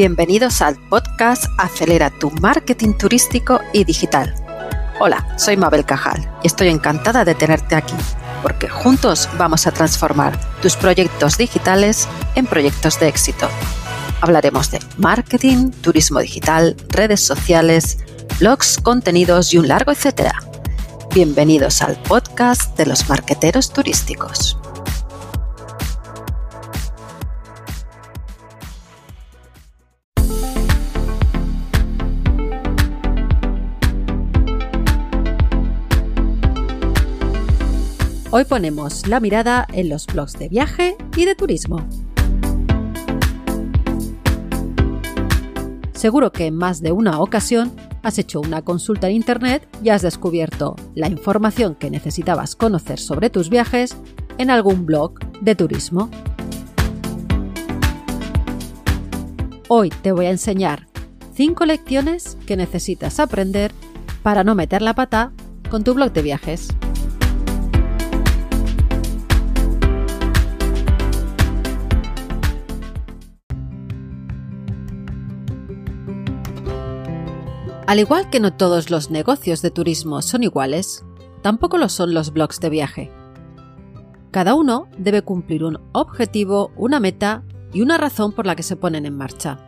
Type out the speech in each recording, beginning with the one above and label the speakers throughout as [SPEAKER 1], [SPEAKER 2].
[SPEAKER 1] Bienvenidos al podcast Acelera tu marketing turístico y digital. Hola, soy Mabel Cajal y estoy encantada de tenerte aquí, porque juntos vamos a transformar tus proyectos digitales en proyectos de éxito. Hablaremos de marketing, turismo digital, redes sociales, blogs, contenidos y un largo etcétera. Bienvenidos al podcast de los marqueteros turísticos. Hoy ponemos la mirada en los blogs de viaje y de turismo. Seguro que en más de una ocasión has hecho una consulta en Internet y has descubierto la información que necesitabas conocer sobre tus viajes en algún blog de turismo. Hoy te voy a enseñar 5 lecciones que necesitas aprender para no meter la pata con tu blog de viajes. Al igual que no todos los negocios de turismo son iguales, tampoco lo son los blogs de viaje. Cada uno debe cumplir un objetivo, una meta y una razón por la que se ponen en marcha.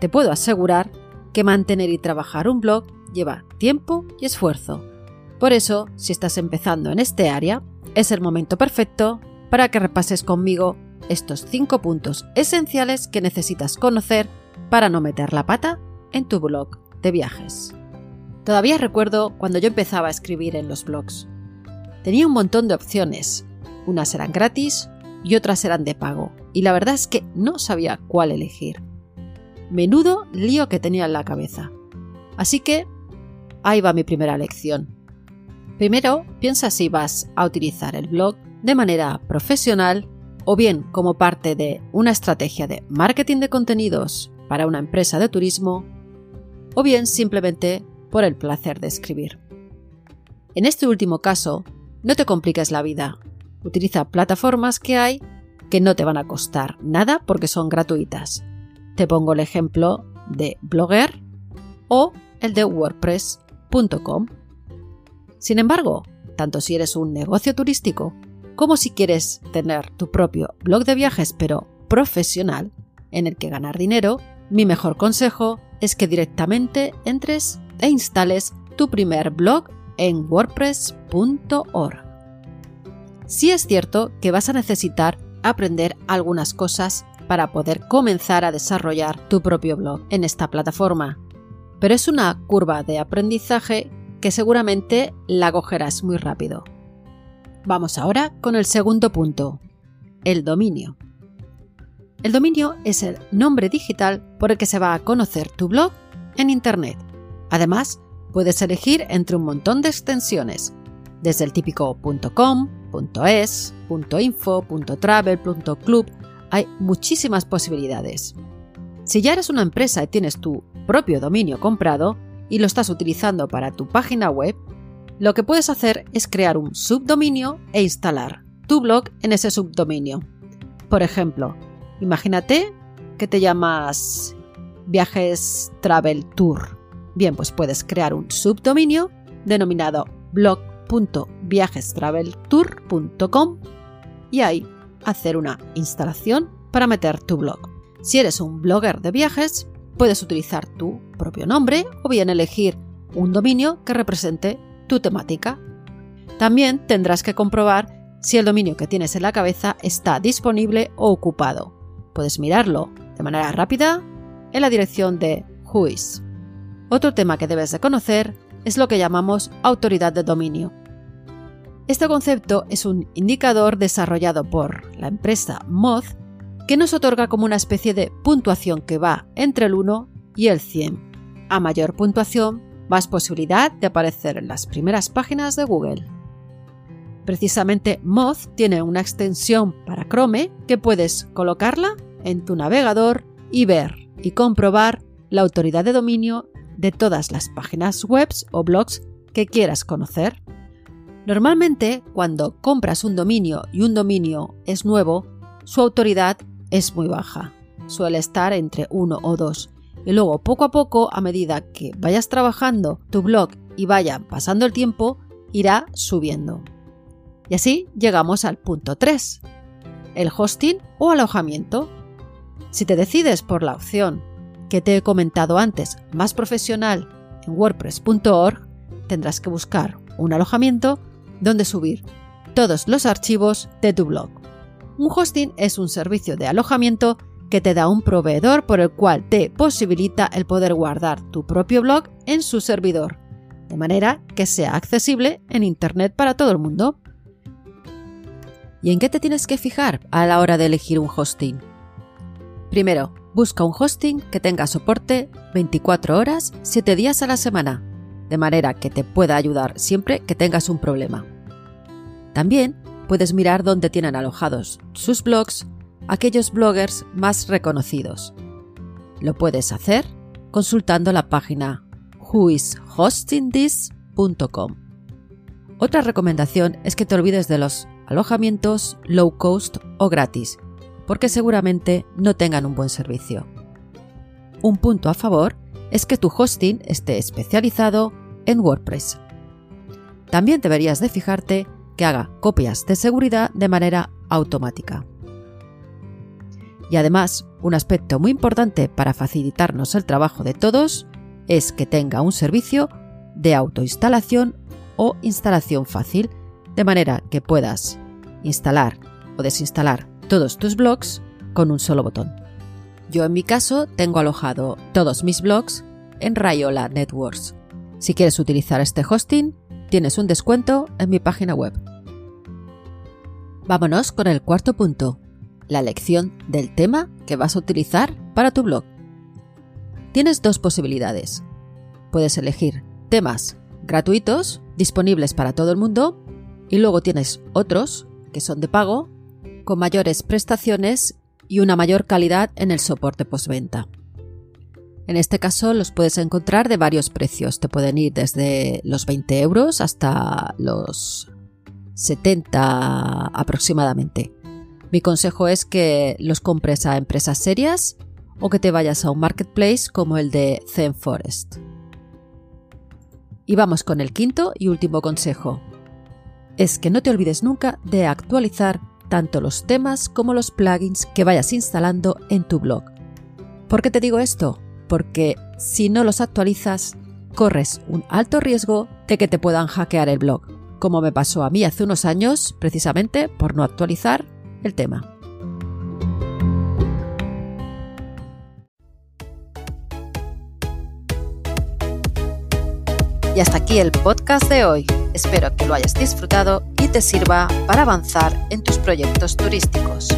[SPEAKER 1] Te puedo asegurar que mantener y trabajar un blog lleva tiempo y esfuerzo. Por eso, si estás empezando en este área, es el momento perfecto para que repases conmigo estos 5 puntos esenciales que necesitas conocer para no meter la pata en tu blog de viajes. Todavía recuerdo cuando yo empezaba a escribir en los blogs. Tenía un montón de opciones. Unas eran gratis y otras eran de pago, y la verdad es que no sabía cuál elegir. Menudo lío que tenía en la cabeza. Así que ahí va mi primera lección. Primero, piensa si vas a utilizar el blog de manera profesional o bien como parte de una estrategia de marketing de contenidos para una empresa de turismo o bien simplemente por el placer de escribir. En este último caso, no te compliques la vida. Utiliza plataformas que hay que no te van a costar nada porque son gratuitas. Te pongo el ejemplo de Blogger o el de WordPress.com. Sin embargo, tanto si eres un negocio turístico como si quieres tener tu propio blog de viajes pero profesional en el que ganar dinero, mi mejor consejo es que directamente entres e instales tu primer blog en wordpress.org. Sí es cierto que vas a necesitar aprender algunas cosas para poder comenzar a desarrollar tu propio blog en esta plataforma, pero es una curva de aprendizaje que seguramente la cogerás muy rápido. Vamos ahora con el segundo punto, el dominio. El dominio es el nombre digital por el que se va a conocer tu blog en Internet. Además, puedes elegir entre un montón de extensiones, desde el típico .com, .es, .info, .travel, .club, hay muchísimas posibilidades. Si ya eres una empresa y tienes tu propio dominio comprado y lo estás utilizando para tu página web, lo que puedes hacer es crear un subdominio e instalar tu blog en ese subdominio. Por ejemplo, Imagínate que te llamas Viajes Travel Tour. Bien, pues puedes crear un subdominio denominado blog.viajestraveltour.com y ahí hacer una instalación para meter tu blog. Si eres un blogger de viajes, puedes utilizar tu propio nombre o bien elegir un dominio que represente tu temática. También tendrás que comprobar si el dominio que tienes en la cabeza está disponible o ocupado puedes mirarlo de manera rápida en la dirección de Whois. Otro tema que debes de conocer es lo que llamamos autoridad de dominio. Este concepto es un indicador desarrollado por la empresa Moz que nos otorga como una especie de puntuación que va entre el 1 y el 100. A mayor puntuación, más posibilidad de aparecer en las primeras páginas de Google. Precisamente Moz tiene una extensión para Chrome que puedes colocarla en tu navegador y ver y comprobar la autoridad de dominio de todas las páginas web o blogs que quieras conocer. Normalmente, cuando compras un dominio y un dominio es nuevo, su autoridad es muy baja. suele estar entre uno o dos. Y luego, poco a poco, a medida que vayas trabajando tu blog y vaya pasando el tiempo, irá subiendo. Y así llegamos al punto 3, el hosting o alojamiento. Si te decides por la opción que te he comentado antes, más profesional, en wordpress.org, tendrás que buscar un alojamiento donde subir todos los archivos de tu blog. Un hosting es un servicio de alojamiento que te da un proveedor por el cual te posibilita el poder guardar tu propio blog en su servidor, de manera que sea accesible en Internet para todo el mundo. ¿Y en qué te tienes que fijar a la hora de elegir un hosting? Primero, busca un hosting que tenga soporte 24 horas, 7 días a la semana, de manera que te pueda ayudar siempre que tengas un problema. También puedes mirar dónde tienen alojados sus blogs aquellos bloggers más reconocidos. Lo puedes hacer consultando la página whoishostingthis.com. Otra recomendación es que te olvides de los alojamientos low cost o gratis, porque seguramente no tengan un buen servicio. Un punto a favor es que tu hosting esté especializado en WordPress. También deberías de fijarte que haga copias de seguridad de manera automática. Y además, un aspecto muy importante para facilitarnos el trabajo de todos es que tenga un servicio de autoinstalación o instalación fácil, de manera que puedas instalar o desinstalar todos tus blogs con un solo botón. Yo en mi caso tengo alojado todos mis blogs en Rayola Networks. Si quieres utilizar este hosting, tienes un descuento en mi página web. Vámonos con el cuarto punto, la elección del tema que vas a utilizar para tu blog. Tienes dos posibilidades. Puedes elegir temas gratuitos, disponibles para todo el mundo, y luego tienes otros, que son de pago, con mayores prestaciones y una mayor calidad en el soporte postventa. En este caso los puedes encontrar de varios precios, te pueden ir desde los 20 euros hasta los 70 aproximadamente. Mi consejo es que los compres a empresas serias o que te vayas a un marketplace como el de ZenForest. Y vamos con el quinto y último consejo. Es que no te olvides nunca de actualizar tanto los temas como los plugins que vayas instalando en tu blog. ¿Por qué te digo esto? Porque si no los actualizas, corres un alto riesgo de que te puedan hackear el blog, como me pasó a mí hace unos años, precisamente por no actualizar el tema. Y hasta aquí el podcast de hoy. Espero que lo hayas disfrutado y te sirva para avanzar en tus proyectos turísticos.